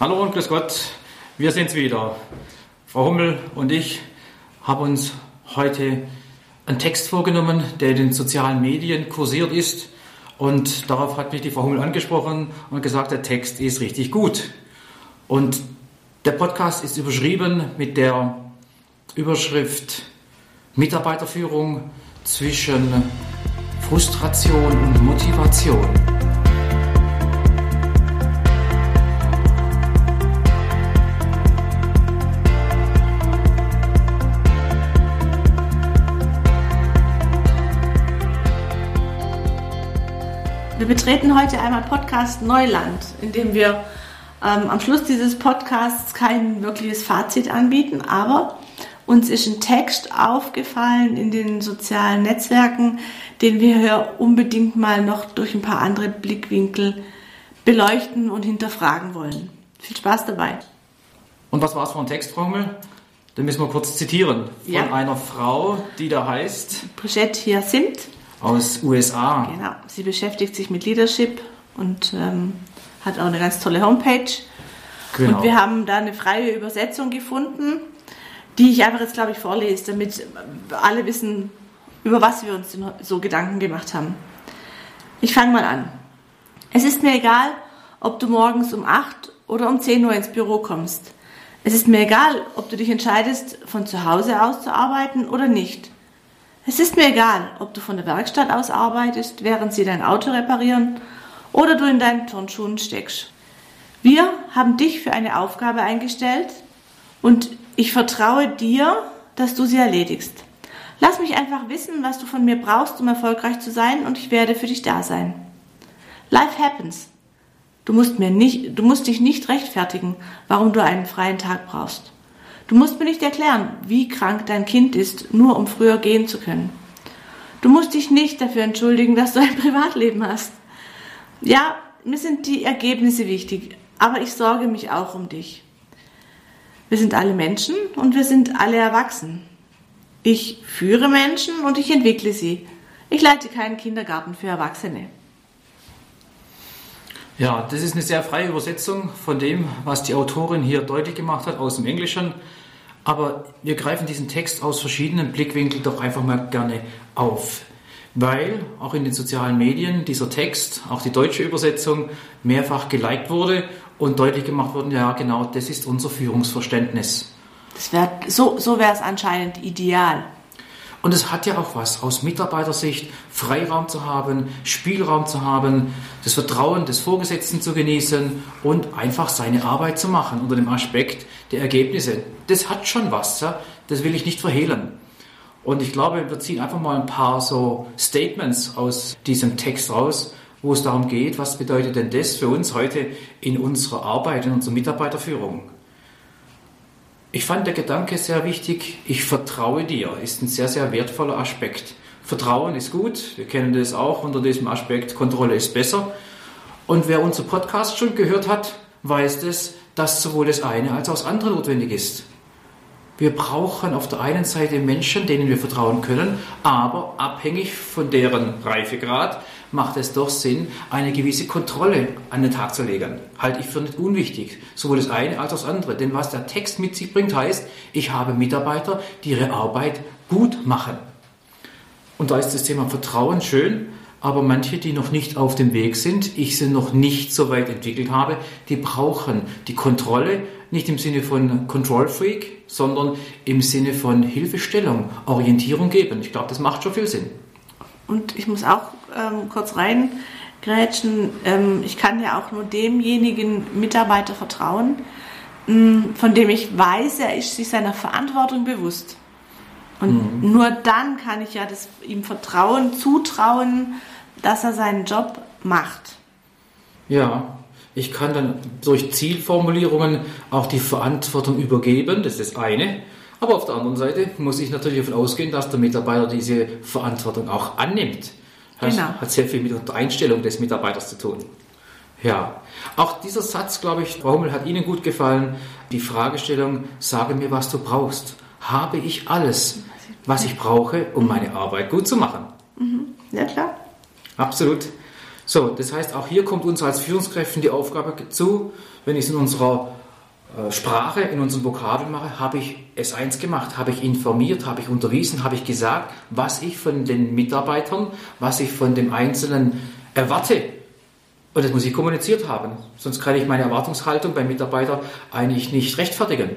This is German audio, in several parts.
Hallo und grüß Gott, wir sind's wieder. Frau Hummel und ich haben uns heute einen Text vorgenommen, der in den sozialen Medien kursiert ist. Und darauf hat mich die Frau Hummel angesprochen und gesagt, der Text ist richtig gut. Und der Podcast ist überschrieben mit der Überschrift Mitarbeiterführung zwischen Frustration und Motivation. Wir betreten heute einmal Podcast Neuland, in dem wir ähm, am Schluss dieses Podcasts kein wirkliches Fazit anbieten, aber uns ist ein Text aufgefallen in den sozialen Netzwerken, den wir hier unbedingt mal noch durch ein paar andere Blickwinkel beleuchten und hinterfragen wollen. Viel Spaß dabei. Und was war es für ein Text, Frau Hummel? Den müssen wir kurz zitieren. Von Ja. einer Frau, die da heißt, Brigitte Hyacinth, aus USA. genau, sie beschäftigt sich mit Leadership und ähm, hat auch eine ganz tolle Homepage. Genau. Und wir haben da eine freie Übersetzung gefunden, die ich einfach jetzt, glaube ich, vorlese, damit alle wissen, über was wir uns so Gedanken gemacht haben. Ich fange mal an. Es ist mir egal, ob du morgens um 8 oder um 10 Uhr ins Büro kommst. Es ist mir egal, ob du dich entscheidest, von zu Hause aus zu arbeiten oder nicht. Es ist mir egal, ob du von der Werkstatt aus arbeitest, während sie dein Auto reparieren oder du in deinen Turnschuhen steckst. Wir haben dich für eine Aufgabe eingestellt und ich vertraue dir, dass du sie erledigst. Lass mich einfach wissen, was du von mir brauchst, um erfolgreich zu sein und ich werde für dich da sein. Life happens. Du musst mir nicht, du musst dich nicht rechtfertigen, warum du einen freien Tag brauchst. Du musst mir nicht erklären, wie krank dein Kind ist, nur um früher gehen zu können. Du musst dich nicht dafür entschuldigen, dass du ein Privatleben hast. Ja, mir sind die Ergebnisse wichtig, aber ich sorge mich auch um dich. Wir sind alle Menschen und wir sind alle erwachsen. Ich führe Menschen und ich entwickle sie. Ich leite keinen Kindergarten für Erwachsene. Ja, das ist eine sehr freie Übersetzung von dem, was die Autorin hier deutlich gemacht hat aus dem Englischen. Aber wir greifen diesen Text aus verschiedenen Blickwinkeln doch einfach mal gerne auf. Weil auch in den sozialen Medien dieser Text, auch die deutsche Übersetzung, mehrfach geliked wurde und deutlich gemacht wurde, ja genau, das ist unser Führungsverständnis. Das wär, so so wäre es anscheinend ideal. Und es hat ja auch was aus Mitarbeitersicht, Freiraum zu haben, Spielraum zu haben, das Vertrauen des Vorgesetzten zu genießen und einfach seine Arbeit zu machen unter dem Aspekt der Ergebnisse. Das hat schon was, ja? das will ich nicht verhehlen. Und ich glaube, wir ziehen einfach mal ein paar so Statements aus diesem Text raus, wo es darum geht, was bedeutet denn das für uns heute in unserer Arbeit, in unserer Mitarbeiterführung. Ich fand der Gedanke sehr wichtig. Ich vertraue dir, ist ein sehr, sehr wertvoller Aspekt. Vertrauen ist gut. Wir kennen das auch unter diesem Aspekt. Kontrolle ist besser. Und wer unseren Podcast schon gehört hat, weiß das, dass sowohl das eine als auch das andere notwendig ist. Wir brauchen auf der einen Seite Menschen, denen wir vertrauen können, aber abhängig von deren Reifegrad macht es doch Sinn, eine gewisse Kontrolle an den Tag zu legen. Halte ich für nicht unwichtig, sowohl das eine als auch das andere. Denn was der Text mit sich bringt, heißt, ich habe Mitarbeiter, die ihre Arbeit gut machen. Und da ist das Thema Vertrauen schön, aber manche, die noch nicht auf dem Weg sind, ich sie noch nicht so weit entwickelt habe, die brauchen die Kontrolle, nicht im Sinne von Control Freak, sondern im Sinne von Hilfestellung, Orientierung geben. Ich glaube, das macht schon viel Sinn. Und ich muss auch ähm, kurz reingrätschen. Ähm, ich kann ja auch nur demjenigen Mitarbeiter vertrauen, mh, von dem ich weiß, er ist sich seiner Verantwortung bewusst. Und nur dann kann ich ja das, ihm Vertrauen zutrauen, dass er seinen Job macht. Ja, ich kann dann durch Zielformulierungen auch die Verantwortung übergeben, das ist das eine. Aber auf der anderen Seite muss ich natürlich davon ausgehen, dass der Mitarbeiter diese Verantwortung auch annimmt. Das Genau. hat sehr viel mit der Einstellung des Mitarbeiters zu tun. Ja, auch dieser Satz, glaube ich, Frau Hummel, hat Ihnen gut gefallen. Die Fragestellung, sage mir, was du brauchst. Habe ich alles, was ich brauche, um meine Arbeit gut zu machen? Ja, klar. Absolut. So, das heißt, auch hier kommt uns als Führungskräften die Aufgabe zu, wenn ich es in unserer Sprache, in unserem Vokabel mache, habe ich S1 gemacht, habe ich informiert, habe ich unterwiesen, habe ich gesagt, was ich von den Mitarbeitern, was ich von dem Einzelnen erwarte. Und das muss ich kommuniziert haben. Sonst kann ich meine Erwartungshaltung beim Mitarbeiter eigentlich nicht rechtfertigen.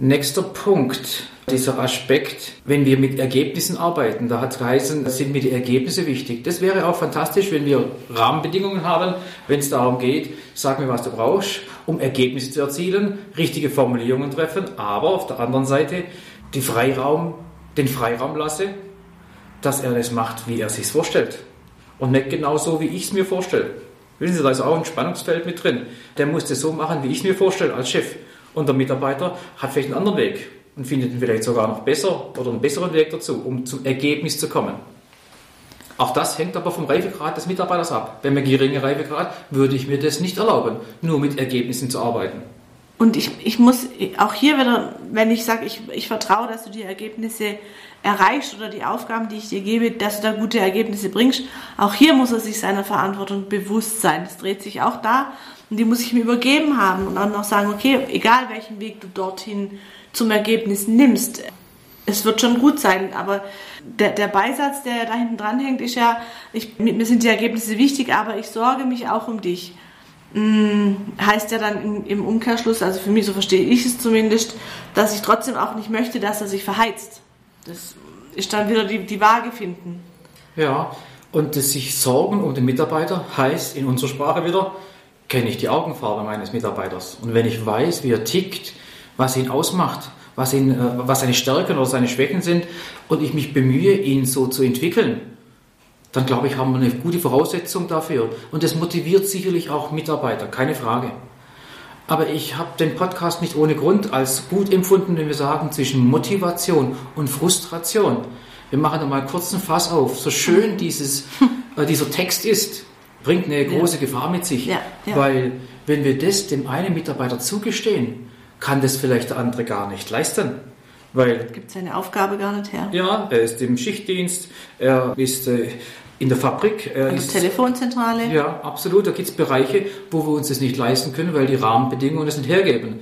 Nächster Punkt, dieser Aspekt, wenn wir mit Ergebnissen arbeiten, da hat es geheißen, sind mir die Ergebnisse wichtig. Das wäre auch fantastisch, wenn wir Rahmenbedingungen haben, wenn es darum geht, sag mir, was du brauchst, um Ergebnisse zu erzielen, richtige Formulierungen treffen, aber auf der anderen Seite die Freiraum, den Freiraum lasse, dass er das macht, wie er sich vorstellt. Und nicht genau so, wie ich es mir vorstelle. Wissen Sie, da ist auch ein Spannungsfeld mit drin. Der muss das so machen, wie ich es mir vorstelle als Chef. Und der Mitarbeiter hat vielleicht einen anderen Weg und findet ihn vielleicht sogar noch besser oder einen besseren Weg dazu, um zum Ergebnis zu kommen. Auch das hängt aber vom Reifegrad des Mitarbeiters ab. Bei einem geringen Reifegrad würde ich mir das nicht erlauben, nur mit Ergebnissen zu arbeiten. Und ich, ich muss auch hier wieder, wenn ich sage, ich, ich vertraue, dass du die Ergebnisse erreichst oder die Aufgaben, die ich dir gebe, dass du da gute Ergebnisse bringst, auch hier muss er sich seiner Verantwortung bewusst sein. Das dreht sich auch da und die muss ich mir übergeben haben und dann noch sagen, okay, egal welchen Weg du dorthin zum Ergebnis nimmst, es wird schon gut sein. Aber der, der Beisatz, der da hinten dran hängt, ist ja, ich, mir sind die Ergebnisse wichtig, aber ich sorge mich auch um dich. Hm, heißt ja dann im, im Umkehrschluss, also für mich, so verstehe ich es zumindest, dass ich trotzdem auch nicht möchte, dass er sich verheizt. Das ist dann wieder die, die Waage finden. Ja, und das sich sorgen um den Mitarbeiter heißt in unserer Sprache wieder, kenne ich die Augenfarbe meines Mitarbeiters. Und wenn ich weiß, wie er tickt, was ihn ausmacht, was, ihn, äh, was seine Stärken oder seine Schwächen sind und ich mich bemühe, ihn so zu entwickeln, dann glaube ich, haben wir eine gute Voraussetzung dafür. Und das motiviert sicherlich auch Mitarbeiter, keine Frage. Aber ich habe den Podcast nicht ohne Grund als gut empfunden, wenn wir sagen, zwischen Motivation und Frustration. Wir machen da mal kurz einen Fass auf. So schön dieses, äh, dieser Text ist, bringt eine große ja. Gefahr mit sich. Ja, ja. Weil wenn wir das dem einen Mitarbeiter zugestehen, kann das vielleicht der andere gar nicht leisten. Weil gibt seine Aufgabe gar nicht her. Ja, er ist im Schichtdienst, er ist äh, in der Fabrik. Er ist, Telefonzentrale. Ja, absolut. Da gibt es Bereiche, wo wir uns das nicht leisten können, weil die Rahmenbedingungen das nicht hergeben.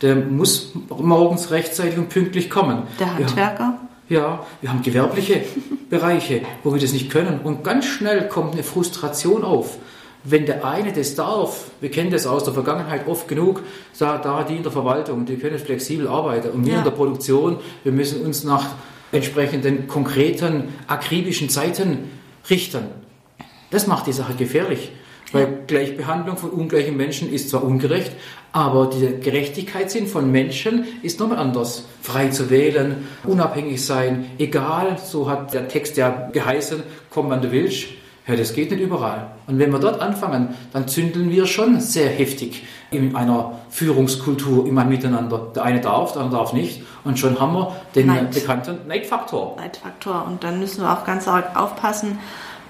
Der muss morgens rechtzeitig und pünktlich kommen. Der Handwerker. Ja wir haben gewerbliche Bereiche, wo wir das nicht können. Und ganz schnell kommt eine Frustration auf. Wenn der eine das darf, wir kennen das aus der Vergangenheit oft genug, da, da die in der Verwaltung, die können flexibel arbeiten. Und wir ja. in der Produktion, wir müssen uns nach entsprechenden konkreten, akribischen Zeiten richten. Das macht die Sache gefährlich. Weil Gleichbehandlung von ungleichen Menschen ist zwar ungerecht, aber die Gerechtigkeitssinn von Menschen ist nochmal anders. Frei zu wählen, unabhängig sein, egal, so hat der Text ja geheißen, komm wann du willst. Ja, das geht nicht überall. Und wenn wir dort anfangen, dann zündeln wir schon sehr heftig in einer Führungskultur immer miteinander. Der eine darf, der andere darf nicht. Und schon haben wir den Neid. bekannten Neidfaktor. Neidfaktor. Und dann müssen wir auch ganz arg aufpassen,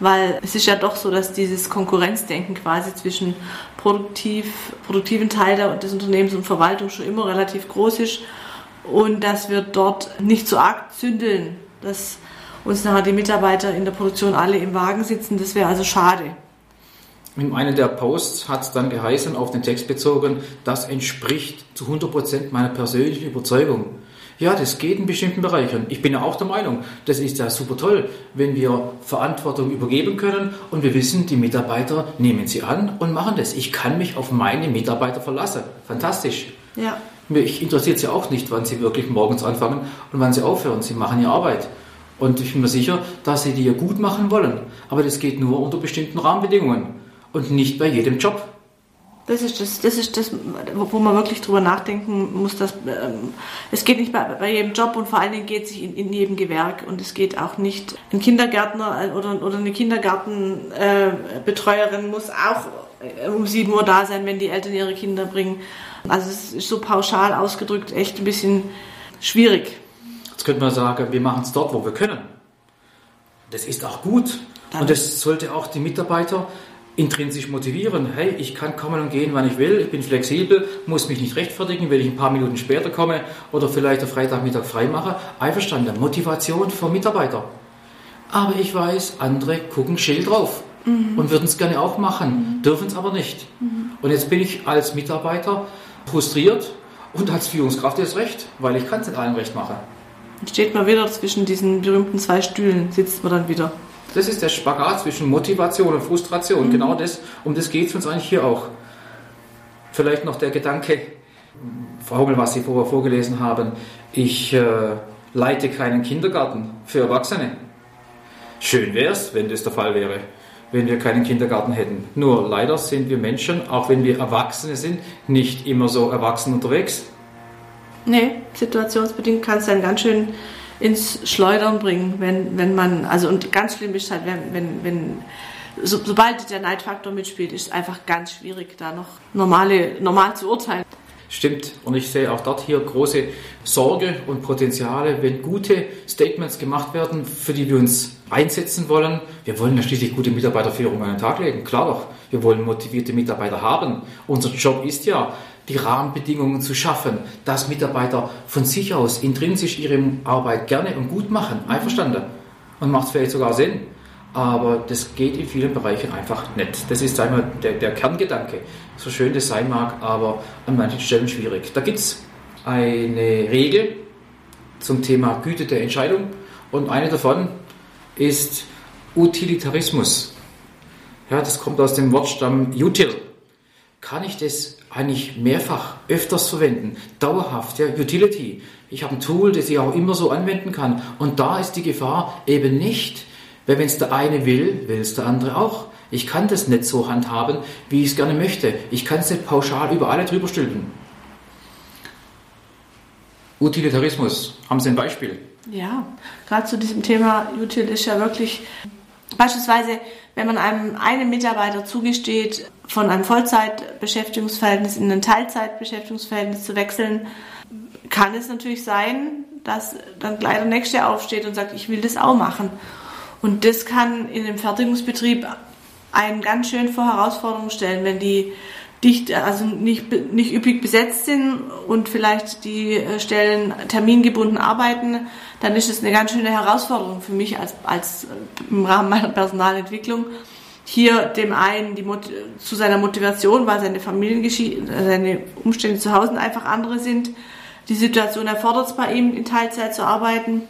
weil es ist ja doch so, dass dieses Konkurrenzdenken quasi zwischen produktiv, produktiven Teil des Unternehmens und Verwaltung schon immer relativ groß ist und dass wir dort nicht so arg zündeln, dass uns nachher die Mitarbeiter in der Produktion alle im Wagen sitzen. Das wäre also schade. In einem der Posts hat es dann geheißen, auf den Text bezogen, das entspricht zu 100% meiner persönlichen Überzeugung. Ja, das geht in bestimmten Bereichen. Ich bin ja auch der Meinung, das ist ja super toll, wenn wir Verantwortung übergeben können und wir wissen, die Mitarbeiter nehmen sie an und machen das. Ich kann mich auf meine Mitarbeiter verlassen. Fantastisch. Ja. Mich interessiert sie auch nicht, wann sie wirklich morgens anfangen und wann sie aufhören. Sie machen ihre Arbeit. Und ich bin mir sicher, dass sie die ja gut machen wollen. Aber das geht nur unter bestimmten Rahmenbedingungen und nicht bei jedem Job. Das ist das, das ist das, wo man wirklich drüber nachdenken muss. Dass, ähm, es geht nicht bei, bei jedem Job und vor allen Dingen geht es sich in, in jedem Gewerk und es geht auch nicht. Ein Kindergärtner äh, oder, oder eine Kindergartenbetreuerin äh, muss auch äh, um 7 Uhr da sein, wenn die Eltern ihre Kinder bringen. Also es ist so pauschal ausgedrückt echt ein bisschen schwierig. Jetzt könnte man sagen, wir machen es dort, wo wir können. Das ist auch gut. Dann und das sollte auch die Mitarbeiter intrinsisch motivieren. Hey, ich kann kommen und gehen, wann ich will, ich bin flexibel, muss mich nicht rechtfertigen, wenn ich ein paar Minuten später komme oder vielleicht am Freitagmittag frei mache. Einverstanden, Motivation für Mitarbeiter. aber ich weiß, andere gucken scheel drauf mhm. und würden es gerne auch machen, mhm. dürfen es aber nicht. Mhm. Und jetzt bin ich als Mitarbeiter frustriert und als Führungskraft ist recht, weil ich kann es nicht allen recht machen. Steht man wieder zwischen diesen berühmten zwei Stühlen, sitzt man dann wieder. Das ist der Spagat zwischen Motivation und Frustration. Mhm. Genau das, um das geht es uns eigentlich hier auch. Vielleicht noch der Gedanke, Frau Hummel, was Sie vorher vorgelesen haben, ich äh, leite keinen Kindergarten für Erwachsene. Schön wäre es, wenn das der Fall wäre, wenn wir keinen Kindergarten hätten. Nur leider sind wir Menschen, auch wenn wir Erwachsene sind, nicht immer so erwachsen unterwegs. Nee, situationsbedingt kann es dann ganz schön ins Schleudern bringen, wenn, wenn man, also und ganz schlimm ist halt, wenn, wenn, wenn so, sobald der Neidfaktor mitspielt, ist es einfach ganz schwierig, da noch normale, normal zu urteilen. Stimmt. Und ich sehe auch dort hier große Sorge und Potenziale, wenn gute Statements gemacht werden, für die wir uns einsetzen wollen. Wir wollen ja schließlich gute Mitarbeiterführung an den Tag legen. Klar doch. Wir wollen motivierte Mitarbeiter haben. Unser Job ist ja, die Rahmenbedingungen zu schaffen, dass Mitarbeiter von sich aus intrinsisch ihre Arbeit gerne und gut machen. Einverstanden. Und macht vielleicht sogar Sinn. Aber das geht in vielen Bereichen einfach nicht. Das ist einmal der, der Kerngedanke. So schön das sein mag, aber an manchen Stellen schwierig. Da gibt es eine Regel zum Thema Güte der Entscheidung und eine davon ist Utilitarismus. Ja, das kommt aus dem Wortstamm util. Kann ich das eigentlich mehrfach, öfters verwenden? Dauerhaft, ja, Utility. Ich habe ein Tool, das ich auch immer so anwenden kann. Und da ist die Gefahr eben nicht, weil wenn es der eine will, will es der andere auch. Ich kann das nicht so handhaben, wie ich es gerne möchte. Ich kann es nicht pauschal über alle drüber stülpen. Utilitarismus, haben Sie ein Beispiel? Ja, gerade zu diesem Thema Util ist ja wirklich beispielsweise, wenn man einem einen Mitarbeiter zugesteht, von einem Vollzeitbeschäftigungsverhältnis in ein Teilzeitbeschäftigungsverhältnis zu wechseln, kann es natürlich sein, dass dann gleich der Nächste aufsteht und sagt, ich will das auch machen. Und das kann in dem Fertigungsbetrieb einen ganz schön vor Herausforderungen stellen, wenn die dicht, also nicht, nicht üppig besetzt sind und vielleicht die äh, Stellen termingebunden arbeiten, dann ist es eine ganz schöne Herausforderung für mich als, als äh, im Rahmen meiner Personalentwicklung, hier dem einen zu seiner Motivation, weil seine Familiengeschichte, seine Umstände zu Hause einfach andere sind. Die Situation erfordert es bei ihm, in Teilzeit zu arbeiten.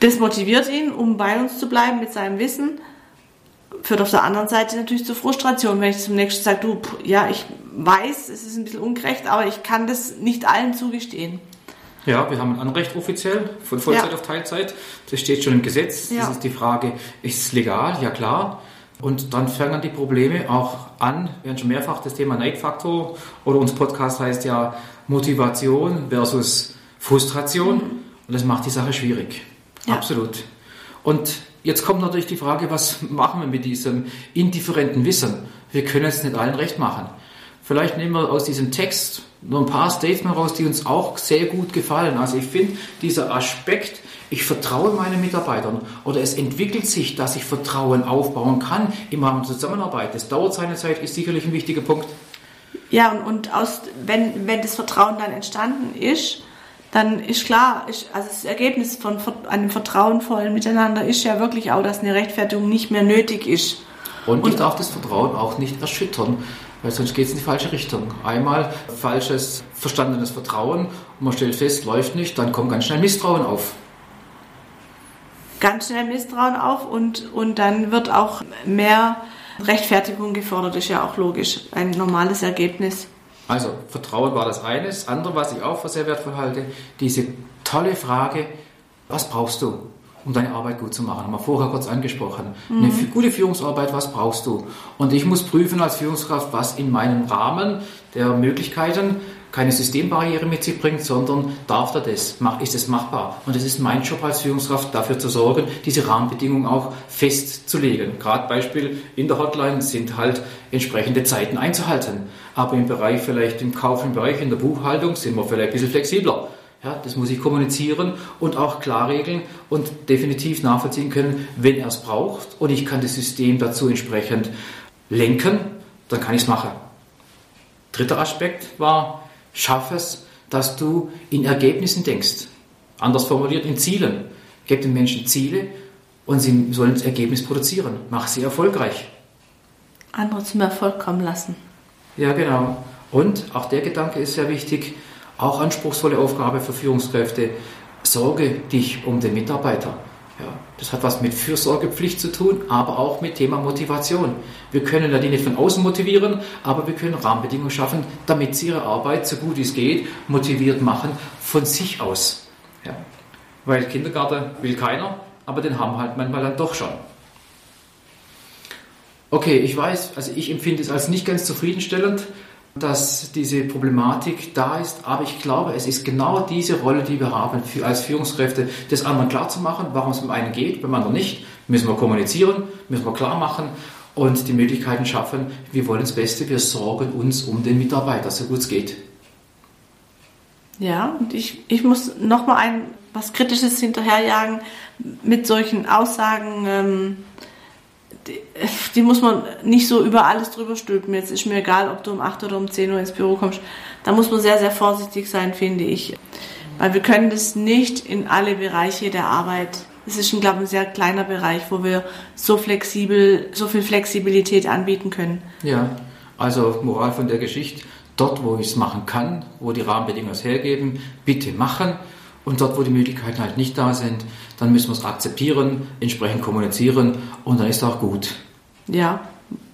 Das motiviert ihn, um bei uns zu bleiben mit seinem Wissen. Führt auf der anderen Seite natürlich zur Frustration, wenn ich zum nächsten sage, du, ja, ich weiß, es ist ein bisschen ungerecht, aber ich kann das nicht allen zugestehen. Ja, wir haben ein Anrecht offiziell von Vollzeit ja. auf Teilzeit. Das steht schon im Gesetz. Ja. Das ist die Frage, ist es legal? Ja klar. Und dann fangen die Probleme auch an. Wir haben schon mehrfach das Thema Neidfaktor oder unser Podcast heißt ja Motivation versus Frustration. Mhm. Und das macht die Sache schwierig. Ja. Absolut. Und jetzt kommt natürlich die Frage, was machen wir mit diesem indifferenten Wissen? Wir können es nicht allen recht machen. Vielleicht nehmen wir aus diesem Text nur ein paar Statements raus, die uns auch sehr gut gefallen. Also ich finde, dieser Aspekt, ich vertraue meinen Mitarbeitern oder es entwickelt sich, dass ich Vertrauen aufbauen kann im Rahmen der Zusammenarbeit. Das dauert seine Zeit, ist sicherlich ein wichtiger Punkt. Ja, und, und aus, wenn, wenn das Vertrauen dann entstanden ist, dann ist klar, ist, also das Ergebnis von einem vertrauenvollen Miteinander ist ja wirklich auch, dass eine Rechtfertigung nicht mehr nötig ist. Und, und ich darf das Vertrauen auch nicht erschüttern, weil sonst geht es in die falsche Richtung. Einmal falsches, verstandenes Vertrauen und man stellt fest, läuft nicht, dann kommt ganz schnell Misstrauen auf. Ganz schnell Misstrauen auf und, und dann wird auch mehr Rechtfertigung gefordert, ist ja auch logisch, ein normales Ergebnis. Also Vertrauen war das eine. Das andere, was ich auch für sehr wertvoll halte, diese tolle Frage, was brauchst du, um deine Arbeit gut zu machen? Haben wir vorher kurz angesprochen. Mhm. Eine gute Führungsarbeit, was brauchst du? Und ich muss prüfen als Führungskraft, was in meinem Rahmen der Möglichkeiten keine Systembarriere mit sich bringt, sondern darf er das? Ist es machbar? Und es ist mein Job als Führungskraft, dafür zu sorgen, diese Rahmenbedingungen auch festzulegen. Gerade Beispiel in der Hotline sind halt entsprechende Zeiten einzuhalten. Aber im Bereich vielleicht im Kauf, im Bereich in der Buchhaltung sind wir vielleicht ein bisschen flexibler. Ja, das muss ich kommunizieren und auch klar regeln und definitiv nachvollziehen können, wenn er es braucht und ich kann das System dazu entsprechend lenken, dann kann ich es machen. Dritter Aspekt war, Schaff es, dass du in Ergebnissen denkst. Anders formuliert, in Zielen. Gib den Menschen Ziele und sie sollen das Ergebnis produzieren. Mach sie erfolgreich. Andere zum Erfolg kommen lassen. Ja, genau. Und auch der Gedanke ist sehr wichtig, auch anspruchsvolle Aufgabe für Führungskräfte. Sorge dich um den Mitarbeiter. Ja, das hat was mit Fürsorgepflicht zu tun, aber auch mit Thema Motivation. Wir können ja die nicht von außen motivieren, aber wir können Rahmenbedingungen schaffen, damit sie ihre Arbeit so gut wie es geht motiviert machen von sich aus. Ja. Weil Kindergarten will keiner, aber den haben halt manchmal dann doch schon. Okay, ich weiß, also ich empfinde es als nicht ganz zufriedenstellend, dass diese Problematik da ist, aber ich glaube, es ist genau diese Rolle, die wir haben für, als Führungskräfte, das anderen klar zu machen, warum es beim einen geht, beim anderen nicht. Müssen wir kommunizieren, müssen wir klar machen und die Möglichkeiten schaffen. Wir wollen das Beste, wir sorgen uns um den Mitarbeiter, so gut es geht. Ja, und ich, ich muss nochmal ein was Kritisches hinterherjagen mit solchen Aussagen. Ähm, die, die, muss man nicht so über alles drüber stülpen. Jetzt ist mir egal, ob du um 8 oder um 10 Uhr ins Büro kommst. Da muss man sehr, sehr vorsichtig sein, finde ich. Weil wir können das nicht in alle Bereiche der Arbeit. Es ist, glaube ich, ein sehr kleiner Bereich, wo wir so flexibel, so viel Flexibilität anbieten können. Ja, also Moral von der Geschichte. Dort, wo ich es machen kann, wo die Rahmenbedingungen es hergeben, bitte machen. Und dort, wo die Möglichkeiten halt nicht da sind, dann müssen wir es akzeptieren, entsprechend kommunizieren und dann ist es auch gut. Ja,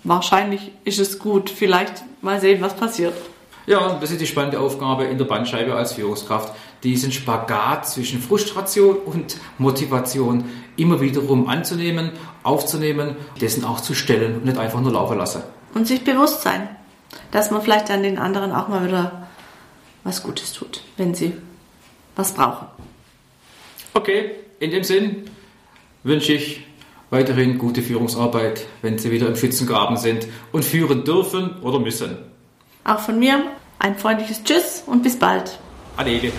wahrscheinlich ist es gut. Vielleicht mal sehen, was passiert. Ja, das ist die spannende Aufgabe in der Bandscheibe als Führungskraft, diesen Spagat zwischen Frustration und Motivation immer wiederum anzunehmen, aufzunehmen, dessen auch zu stellen und nicht einfach nur laufen lassen. Und sich bewusst sein, dass man vielleicht dann den anderen auch mal wieder was Gutes tut, wenn sie was brauchen. Okay, in dem Sinn wünsche ich weiterhin gute Führungsarbeit, wenn Sie wieder im Schützengraben sind und führen dürfen oder müssen. Auch von mir ein freundliches Tschüss und bis bald. Adele.